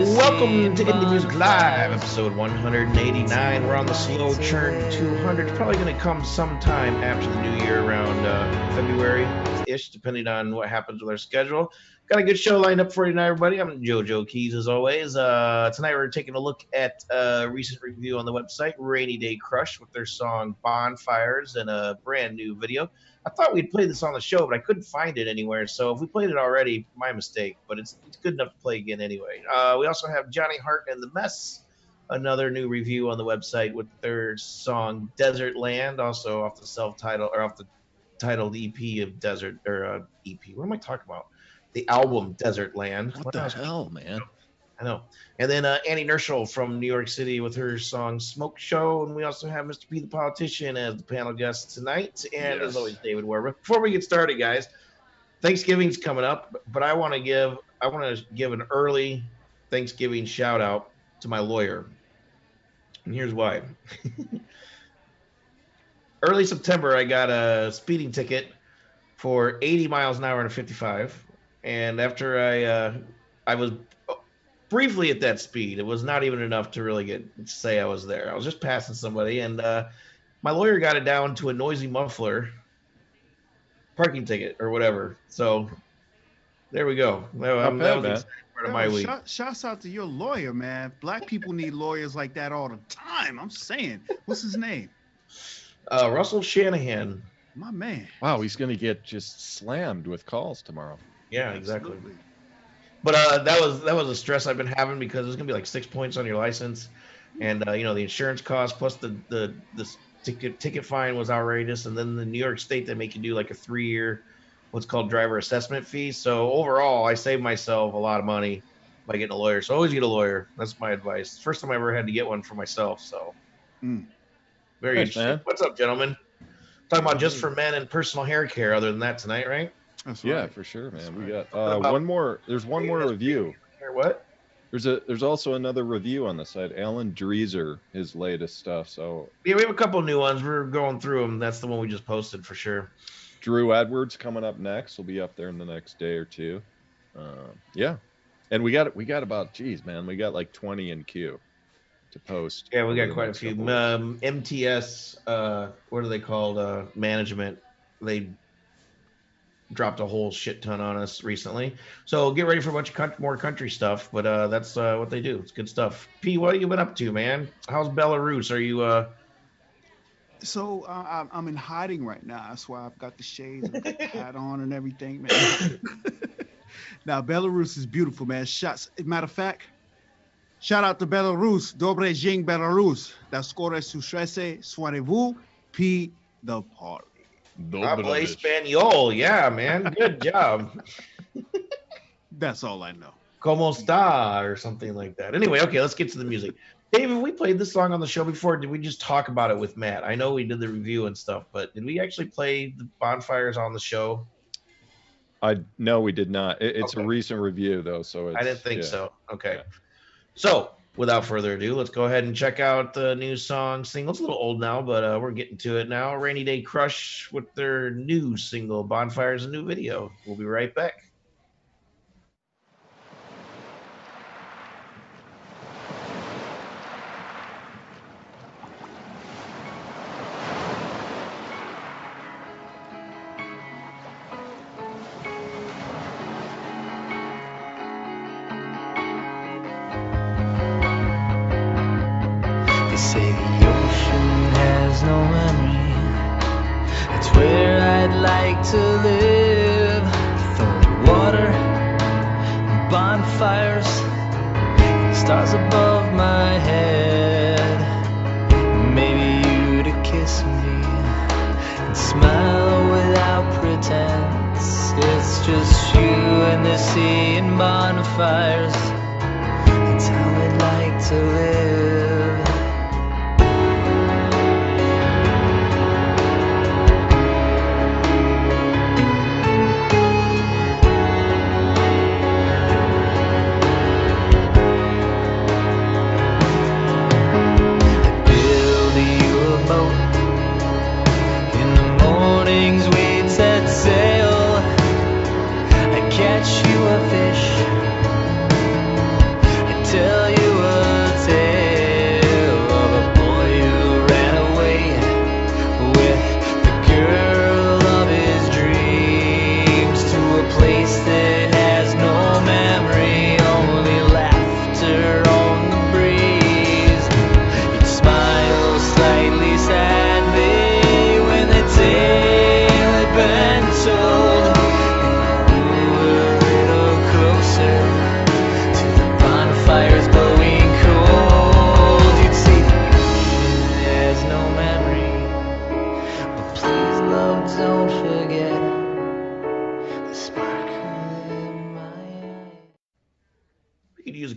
Welcome to Indie Music Live, episode 189. We're on the slow churn 200. It's probably going to come sometime after the new year, around uh, February ish, depending on what happens with our schedule. Got a good show lined up for you tonight, everybody. I'm JoJo Keys, as always. Uh, tonight, we're taking a look at a recent review on the website, Rainy Day Crush, with their song Bonfires and a brand new video. I thought we'd play this on the show, but I couldn't find it anywhere. So if we played it already, my mistake. But it's, it's good enough to play again anyway. Uh, we also have Johnny Hart and the Mess, another new review on the website with their song Desert Land, also off the self-titled or off the titled EP of Desert or uh, EP. What am I talking about? The album Desert Land. What, what the hell, man? I know. And then uh, Annie Nerschel from New York City with her song Smoke Show. And we also have Mr. P the Politician as the panel guest tonight. And yes. as always, David Werber. Before we get started, guys, Thanksgiving's coming up, but I want to give I want to give an early Thanksgiving shout out to my lawyer. And here's why. early September, I got a speeding ticket for 80 miles an hour and a 55. And after I uh, I was briefly at that speed. It was not even enough to really get say I was there. I was just passing somebody, and uh, my lawyer got it down to a noisy muffler parking ticket or whatever. So there we go. That, that was part of my week. Shout, shouts out to your lawyer, man. Black people need lawyers like that all the time. I'm saying. What's his name? Uh, Russell Shanahan. My man. Wow, he's gonna get just slammed with calls tomorrow. Yeah, exactly. Absolutely. But uh, that was that was a stress I've been having because there's gonna be like six points on your license, and uh, you know the insurance cost plus the the the ticket ticket fine was outrageous, and then the New York State they make you do like a three year what's called driver assessment fee. So overall, I saved myself a lot of money by getting a lawyer. So always get a lawyer. That's my advice. First time I ever had to get one for myself. So mm. very Thanks, interesting. Man. What's up, gentlemen? Talking about just for men and personal hair care. Other than that tonight, right? That's yeah, right. for sure, man. we got uh, one more. There's one more review. What? There's a there's also another review on the site. Alan Dreezer, his latest stuff. So yeah, we have a couple new ones. We're going through them. That's the one we just posted for sure. Drew Edwards coming up next. Will be up there in the next day or two. Uh, yeah, and we got we got about geez, man, we got like 20 in queue to post. Yeah, we got quite a few. Um, MTS, uh, what are they called? Uh, management. They dropped a whole shit ton on us recently. So get ready for a bunch of more country stuff. But uh, that's uh, what they do. It's good stuff. P, what have you been up to, man? How's Belarus? Are you? Uh... So uh, I'm in hiding right now. That's why I've got the shades and the hat on and everything, man. now Belarus is beautiful, man. Shots. Matter of fact. Shout out to Belarus, Dobre Jing Belarus. Da skore sushese, soirez-vous, P the party. Habla Espanol. Yeah, man. Good job. That's all I know. Como está or something like that. Anyway, okay, let's get to the music. David, we played this song on the show before. Did we just talk about it with Matt? I know we did the review and stuff, but did we actually play the bonfires on the show? I no, we did not. It, it's okay. a recent review though, so I didn't think yeah. so. Okay, yeah. so without further ado, let's go ahead and check out the new song single. It's a little old now, but uh, we're getting to it now. Rainy Day Crush with their new single, Bonfires, a new video. We'll be right back. say the ocean has no memory. That's where I'd like to live. Throw water and bonfires, stars above my head. Maybe you'd kiss me and smile without pretense. It's just you and the sea and bonfires.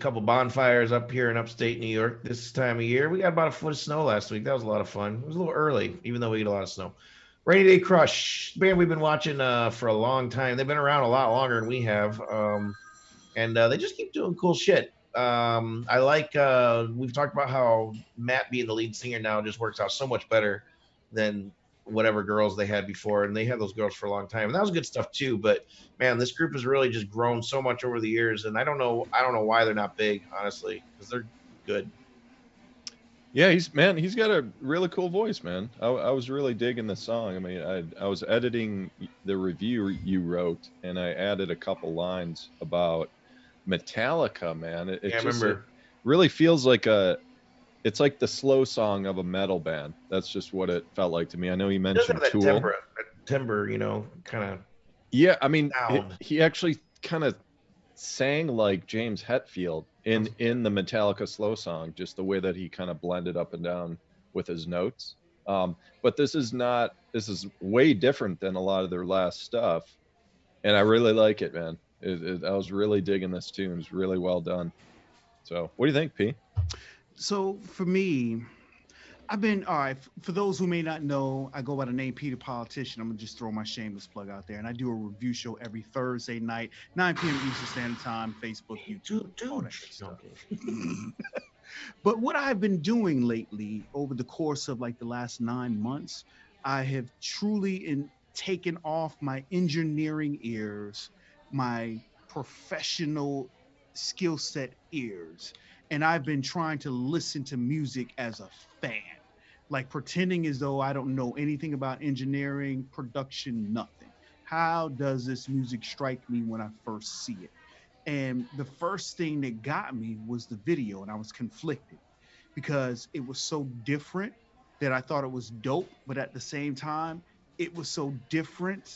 Couple bonfires up here in upstate New York this time of year. We got about a foot of snow last week. That was a lot of fun. It was a little early, even though we get a lot of snow. Rainy Day Crush band we've been watching uh, for a long time. They've been around a lot longer than we have, um, and uh, they just keep doing cool shit. Um, I like. Uh, we've talked about how Matt being the lead singer now just works out so much better than whatever girls they had before, and they had those girls for a long time, and that was good stuff too. But man, this group has really just grown so much over the years, and I don't know. I don't know why they're not big, honestly, because they're good. Yeah, he's man. He's got a really cool voice, man. I, I was really digging the song. I mean, I I was editing the review you wrote, and I added a couple lines about Metallica, man. It, it Yeah, I just remember. it really feels like a. It's like the slow song of a metal band. That's just what it felt like to me. I know you mentioned Tool. timbre, that timbre, you know, kind of. Yeah, I mean, he, he actually kind of sang like James Hetfield in in the Metallica slow song, just the way that he kind of blended up and down with his notes. Um, but this is not. This is way different than a lot of their last stuff, and I really like it, man. It, it, I was really digging this tune. It's really well done. So, what do you think, P? So for me, I've been all right. For those who may not know, I go by the name P the Politician. I'm gonna just throw my shameless plug out there, and I do a review show every Thursday night, 9 p.m. Eastern Standard Time, Facebook, YouTube, all that stuff. but what I've been doing lately, over the course of like the last nine months, I have truly in taken off my engineering ears, my professional skill set ears, and I've been trying to listen to music as a fan, like pretending as though I don't know anything about engineering, production, nothing. How does this music strike me when I first see it? And the first thing that got me was the video, and I was conflicted because it was so different that I thought it was dope, but at the same time, it was so different,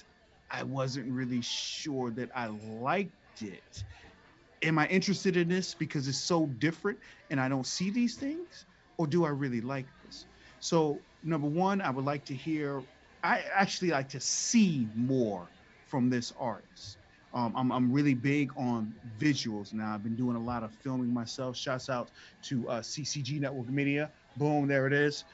I wasn't really sure that I liked it. Am I interested in this because it's so different and I don't see these things? Or do I really like this? So, number one, I would like to hear, I actually like to see more from this artist. Um, I'm, I'm really big on visuals now. I've been doing a lot of filming myself. Shouts out to uh, CCG Network Media. Boom, there it is.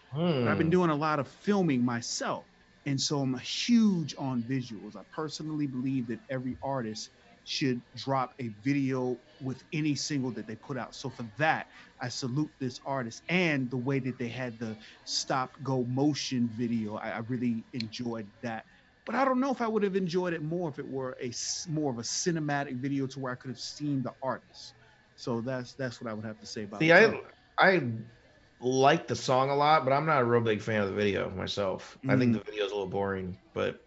But I've been Hmm. doing a lot of filming myself. And so I'm huge on visuals. I personally believe that every artist should drop a video with any single that they put out. So for that, I salute this artist and the way that they had the stop go motion video. I, I really enjoyed that. But I don't know if I would have enjoyed it more if it were a more of a cinematic video to where I could have seen the artist. So that's that's what I would have to say about See, it. I I like the song a lot, but I'm not a real big fan of the video myself. I think Mm. the video's a little boring, but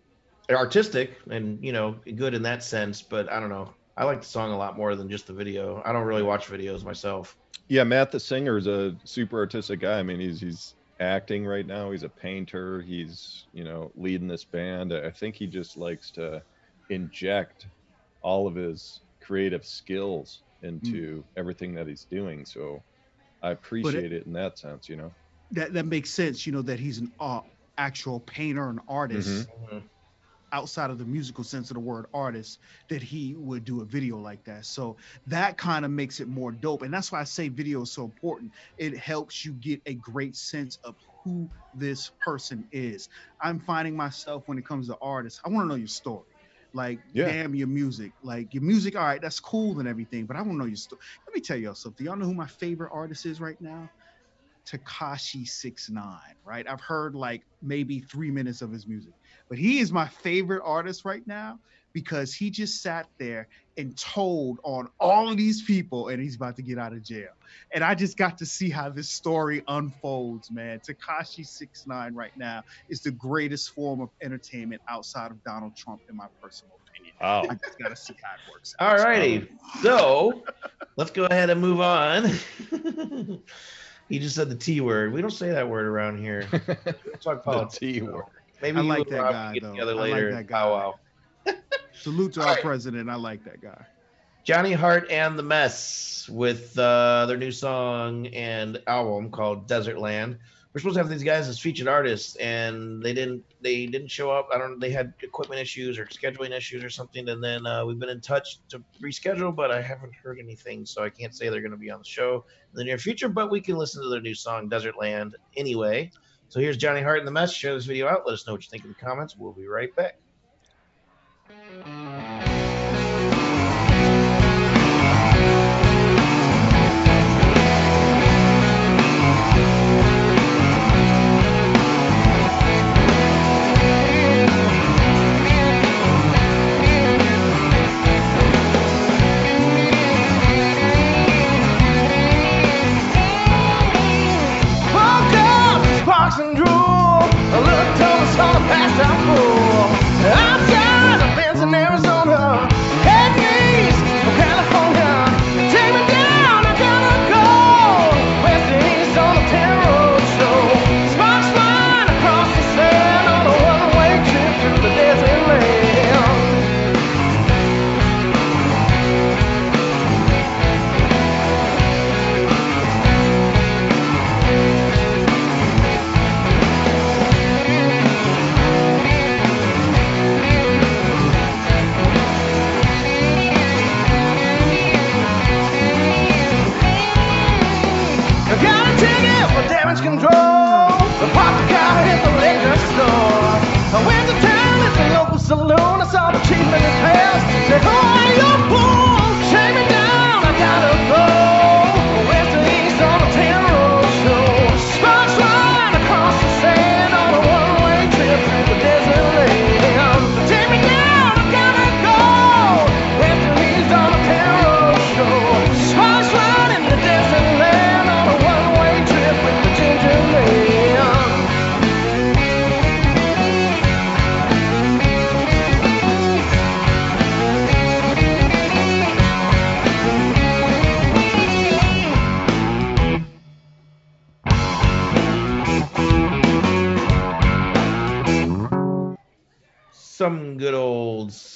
artistic and you know good in that sense. But I don't know. I like the song a lot more than just the video. I don't really watch videos myself. Yeah, Matt the singer is a super artistic guy. I mean, he's he's acting right now. He's a painter. He's you know leading this band. I think he just likes to inject all of his creative skills into everything that he's doing. So I appreciate it, in that sense. You know. that that makes sense. You know that he's an uh, actual painter and artist Mhm. Outside of the musical sense of the word artist. That he would do a video like that. So that kind of makes it more dope. And that's why I say video is so important. It helps you get a great sense of who this person is. I'm finding myself when it comes to artists. I want to know your story. Like, Yeah. damn your music. Like your music, all right, that's cool and everything, but I want to know your story. Let me tell y'all something. Y'all know who my favorite artist is right now? Tekashi Six Nine, right? I've heard like maybe three minutes of his music, but he is my favorite artist right now because he just sat there and told on all of these people, and he's about to get out of jail. And I just got to see how this story unfolds, man. Tekashi Six Nine right now is the greatest form of entertainment outside of Donald Trump, in my personal opinion. Wow. I just gotta see how it works. All righty. Um, so let's go ahead and move on. he just said the T word. We don't say that word around here. We don't The. T word. Maybe I you like that guy, get though. together I like that guy. powwow. Salute to All our right. president. I like that guy. Johnny Hart and the Mess with uh, their new song and album called Desert Land. We're supposed to have these guys as featured artists, and they didn't. They didn't show up. I don't. Know, they had equipment issues or scheduling issues or something. And then uh, we've been in touch to reschedule, but I haven't heard anything, so I can't say they're going to be on the show in the near future. But we can listen to their new song, Desert Land, anyway. So here's Johnny Hart in the mess. Share this video out. Let us know what you think in the comments. We'll be right back.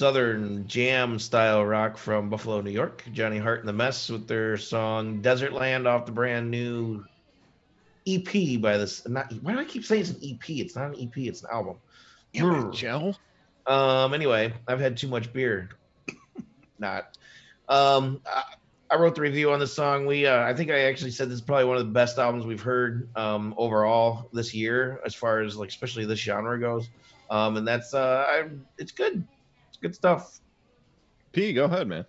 Southern jam style rock from Buffalo, New York. Johnny Hart and the Mess with their song Desert Land off the brand new EP by this. Not why do I keep saying it's an EP? It's not an EP. It's an album. Yeah, Joe. Um. Anyway, I've had too much beer. not. Um. I, I, wrote the review on the song. We. Uh, I think I actually said this is probably one of the best albums we've heard um, overall this year, as far as like especially this genre goes. Um, and that's uh, I, it's good good stuff. P, go ahead, man.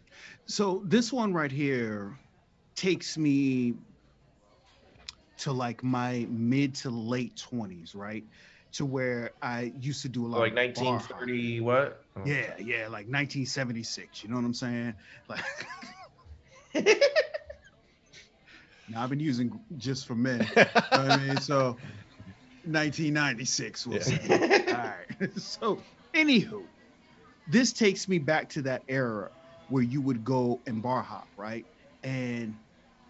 So this one right here takes me to like my mid to late twenties, right? To where I used to do a lot of. like 1930 what? Oh. Yeah, yeah, like 1976. You know what I'm saying? Like now I've been using just for men. I mean, so 1996 we'll yeah. All right. So anywho, this takes me back to that era where you would go and bar hop, right? And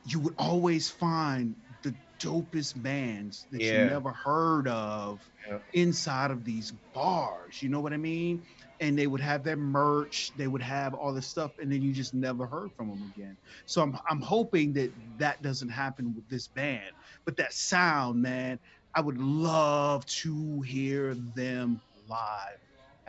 you would always find the dopest bands that yeah. you never heard of yeah. inside of these bars. You know what I mean? And they would have their merch, they would have all this stuff, and then you just never heard from them again. So I'm I'm hoping that that doesn't happen with this band. But that sound, man, I would love to hear them live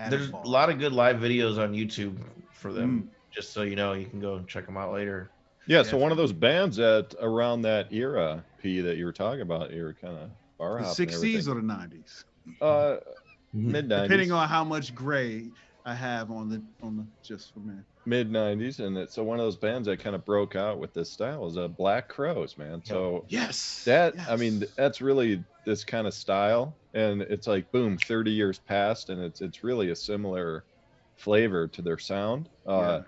there's a lot of good live videos on YouTube for them. Mm. Just so you know, you can go and check them out later. Yeah, yeah, so one of those bands that around that era, P, that you were talking about, you were kind of bar The 60s or the 90s? Uh, mid 90s. Depending on how much gray I have on the on the just for men. Mid 90s, and it's so one of those bands that kind of broke out with this style is a uh, Black Crowes man. So yes, that yes. I mean, that's really this kind of style and it's like boom 30 years passed and it's it's really a similar flavor to their sound uh yeah.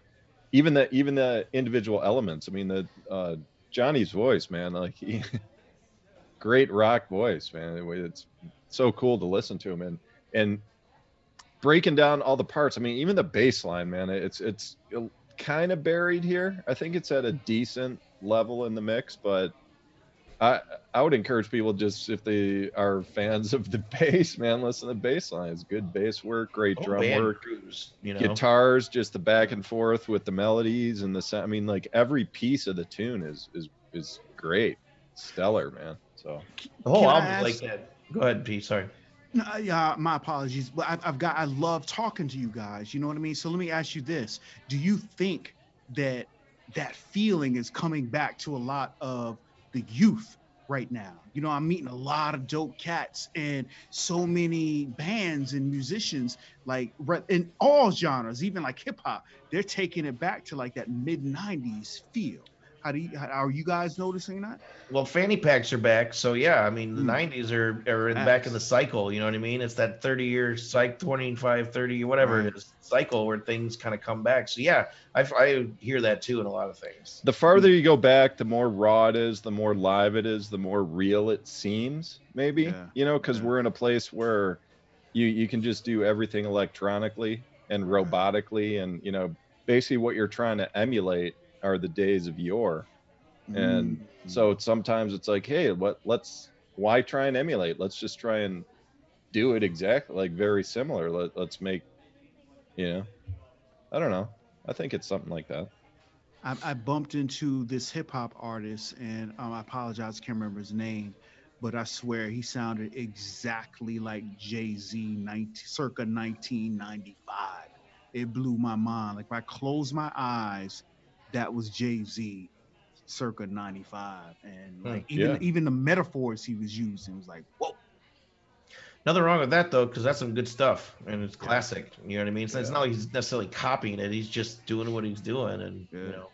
even the even the individual elements i mean the uh johnny's voice man like he great rock voice man it's so cool to listen to him and and breaking down all the parts i mean even the bass line man it's it's kind of buried here i think it's at a decent level in the mix but I I would encourage people just if they are fans of the bass, man, listen to the bass line. It's good bass work, great oh, drum work, crews, you know? guitars, just the back and forth with the melodies and the sound. I mean, like every piece of the tune is is is great. stellar, man. So oh, The whole I album like that. Go ahead, Pete. Sorry. No, yeah, my apologies, but I've, I've got I love talking to you guys. You know what I mean. So let me ask you this: Do you think that that feeling is coming back to a lot of the youth right now? You know, I'm meeting a lot of dope cats and so many bands and musicians like in all genres, even like hip hop. They're taking it back to like that mid '90s feel. How do you? How, are you guys noticing that? Well, fanny packs are back, so yeah. I mean, the Hmm. '90s are are in, back in the cycle. You know what I mean? It's that 30 year cycle, 25, 30, whatever Right. it is, cycle where things kind of come back. So yeah, I, I hear that too in a lot of things. the farther you go back, the more raw it is, the more live it is, the more real it seems. Maybe Yeah. you know, because Yeah. we're in a place where you you can just do everything electronically and robotically, and you know, basically what you're trying to emulate are the days of yore. And Mm. So sometimes it's like, hey, what? Let's why try and emulate? Let's just try and do it exactly like very similar. Let, let's make, you know, I don't know. I think it's something like that. I, I bumped into this hip hop artist, and um, I apologize, can't remember his name, but I swear he sounded exactly like Jay Z, 19, circa 1995. It blew my mind. Like if I closed my eyes, that was Jay Z, circa 95, and Hmm, like even yeah. even the metaphors he was using was like, whoa. Nothing wrong with that though, because that's some good stuff and it's Yeah. classic. You know what I mean? So it's not like he's necessarily copying it. He's just doing what he's doing, and you know,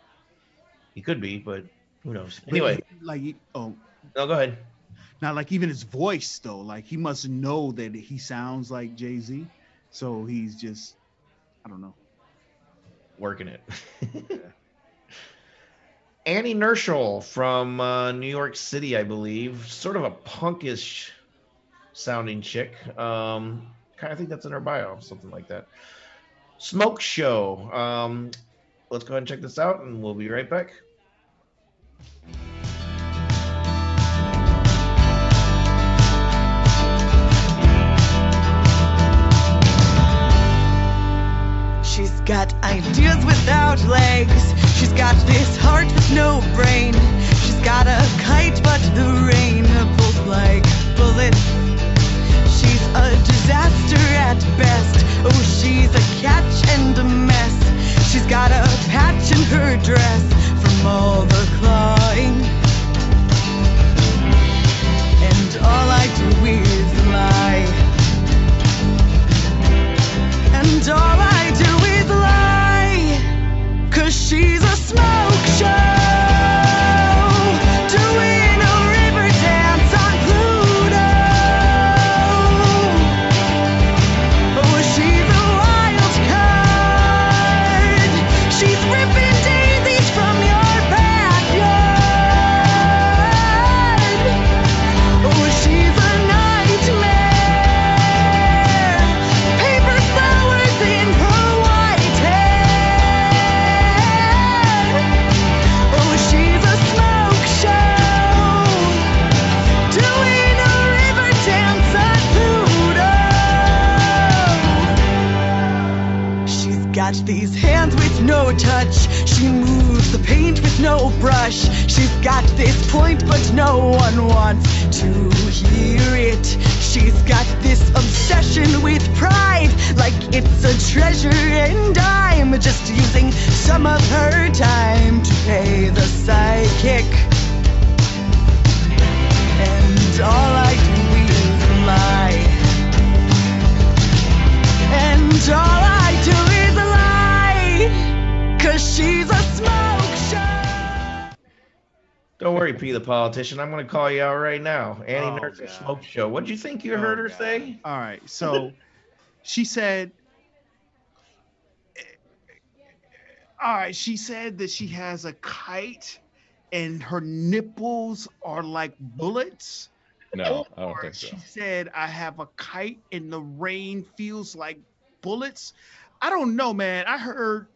he could be, but who knows? Anyway, he- like oh, no, go ahead. Now, like even his voice though, like he must know that he sounds like Jay Z, so he's just, I don't know. working it. Annie Nerschel from uh, New York City, I believe, sort of a punkish sounding chick. Um, kind of think that's in her bio, something like that. Smoke Show. Um, let's go ahead and check this out, and we'll be right back. She's got ideas without legs. She's got this heart with no brain. She's got a kite, but the rain pulls like bullets. She's a disaster at best. Oh, she's a catch and a mess. She's got a patch in her dress these hands with no touch. She moves the paint with no brush. She's got this point, but no one wants to hear it. She's got this obsession with pride, like it's a treasure, and I'm just using some of her time to pay the psychic. And all I do is lie. And all I. Cause she's a smoke show. Don't worry, P, the politician. I'm going to call you out right now. Annie Oh, Nerschel God. Smoke Show. What did you think you Oh, heard her God. say? All right, so she said. Eh, all right, she said that she has a kite, and her nipples are like bullets. No, I don't think so. She said, I have a kite and the rain feels like bullets. I don't know, man. I heard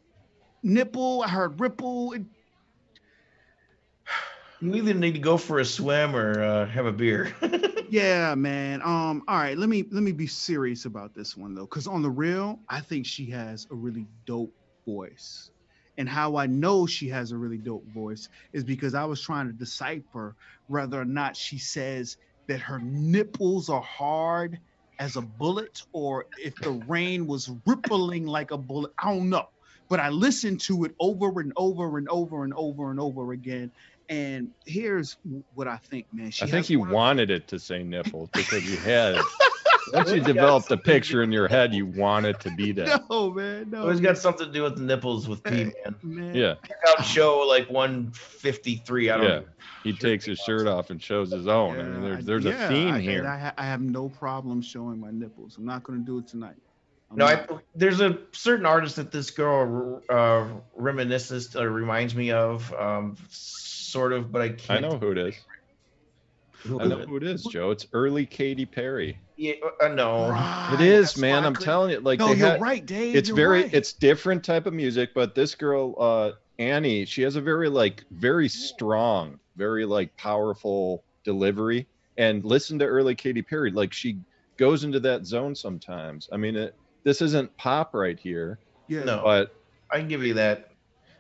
nipple, I heard ripple. It, You either need to go for a swim or uh, have a beer. yeah, man. Um, all right, let me let me be serious about this one though, because on the real, I think she has a really dope voice. And how I know she has a really dope voice is because I was trying to decipher whether or not she says that her nipples are hard as a bullet or if the rain was rippling like a bullet. I don't know. But I listened to it over and over and over and over and over again. And here's what I think, man. She I think has you wanted it to say nipples because you had once you developed the picture in your head, you want it to be that. No, man. No. Always got something to do with the nipples with P, man. man. Yeah, Check out show like 153. I don't yeah. know. He takes his shirt off and shows his own. I mean, Yeah, there's there's yeah, a theme I, here. I, I have no problem showing my nipples. I'm not going to do it tonight. I'm No, I, there's a certain artist that this girl uh, reminisces or reminds me of, um, sort of, but I I can't. I know who it is. Who I know it? who it is, Joe. It's early Katy Perry. Yeah, uh, no. Right, It is, that's man. I I'm couldn't- telling you, like no, they you're had, right, Dave. it's you're very right. it's different type of music but this girl uh annie she has a very like very strong very like powerful delivery and listen to early Katy perry like she goes into that zone sometimes i mean it, this isn't pop right here yeah. No. but I can give you that.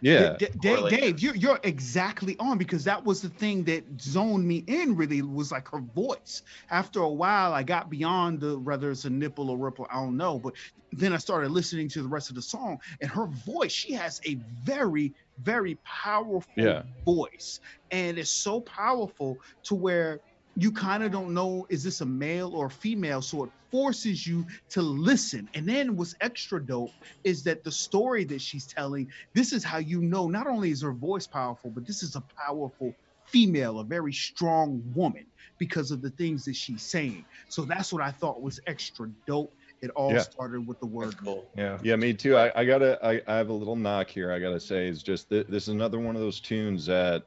yeah D- D- Dave, like- Dave, you're you're exactly on because that was the thing that zoned me in. Really, was like her voice. After a while, I got beyond the whether it's a nipple or ripple, I don't know. But then I started listening to the rest of the song, and her voice. She has a very, very powerful Yeah. voice, and it's so powerful to where you kind of don't know is this a male or a female. So it forces you to listen. And then what's extra dope is that the story that she's telling this is how you know not only is her voice powerful, but this is a powerful female, a very strong woman because of the things that she's saying. So that's what I thought was extra dope. It all Yeah. started with the word That's cool. Yeah. yeah me too i, I gotta I, I have a little knock here i gotta say is just th- this is another one of those tunes that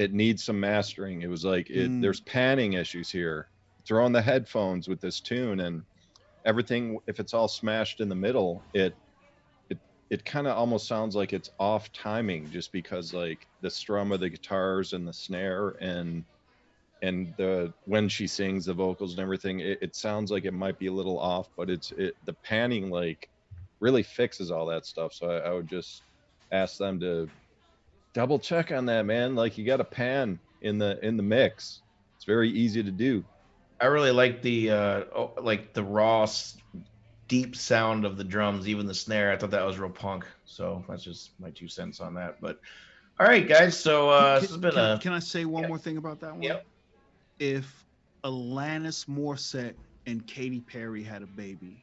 it needs some mastering. It was like it, Mm. there's panning issues here. Throw on the headphones with this tune and everything if it's all smashed in the middle it it it kind of almost sounds like it's off timing just because like the strum of the guitars and the snare and and the when she sings the vocals and everything it, it sounds like it might be a little off but it's it the panning like really fixes all that stuff. So I, I would just ask them to double check on that man like you got a pan in the in the mix it's very easy to do I really like the uh, oh, like the raw, deep sound of the drums, even the snare. I thought that was real punk. So that's just my two cents on that. But all right, guys. So uh, can, this has been can- a can I say one yeah. more thing about that one? Yep. If Alanis Morissette and Katy Perry had a baby,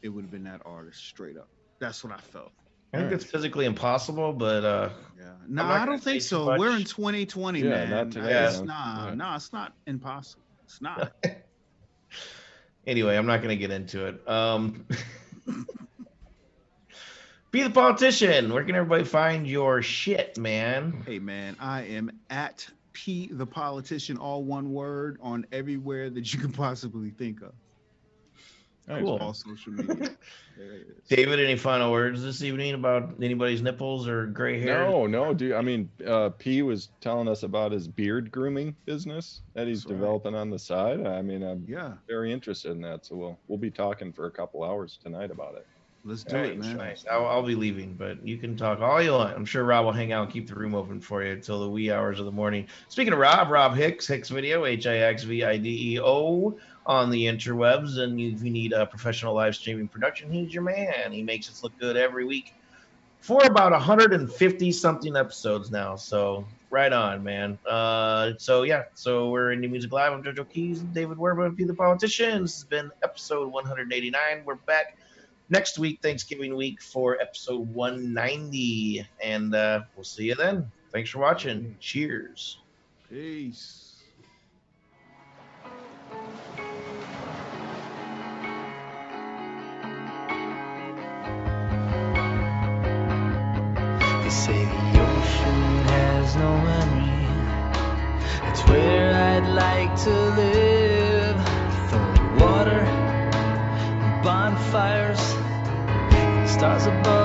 it would have been that artist straight up. That's what I felt. I think it's physically impossible, but uh, Yeah. No, I don't think say too so. We're in 2020, Yeah, man. not today, It's man. nah, Yeah. nah, it's not impossible. It's not. anyway, I'm not going to get into it. Um, P the politician. Where can everybody find your shit, man? hey, man, I am at P the politician, all one word, on everywhere that you can possibly think of. Nice. Cool. All social media. there it is. David, any final words this evening about anybody's nipples or gray hair? No, no, dude. I mean, uh, P was telling us about his beard grooming business that he's That's right. developing on the side. I mean, I'm Yeah, very interested in that. So we'll we'll be talking for a couple hours tonight about it. Let's do All it, right, man. Nice. I'll, I'll be leaving, but you can talk all you want. I'm sure Rob will hang out and keep the room open for you until the wee hours of the morning. Speaking of Rob, Rob Hicks, Hicks Video, H I X V I D E O on the interwebs. And if you need a professional live streaming production, he's your man. He makes us look good every week for about 150 something episodes now. So right on, man. Uh, so yeah, so we're in New Music Live. I'm JoJo Keys and David Werber and P the Politician. This has been episode 189. We're back next week, Thanksgiving week, for episode 190. And uh, we'll see you then. Thanks for watching. Cheers. Peace. They say the ocean has no memory. It's where I'd like to live. Stars above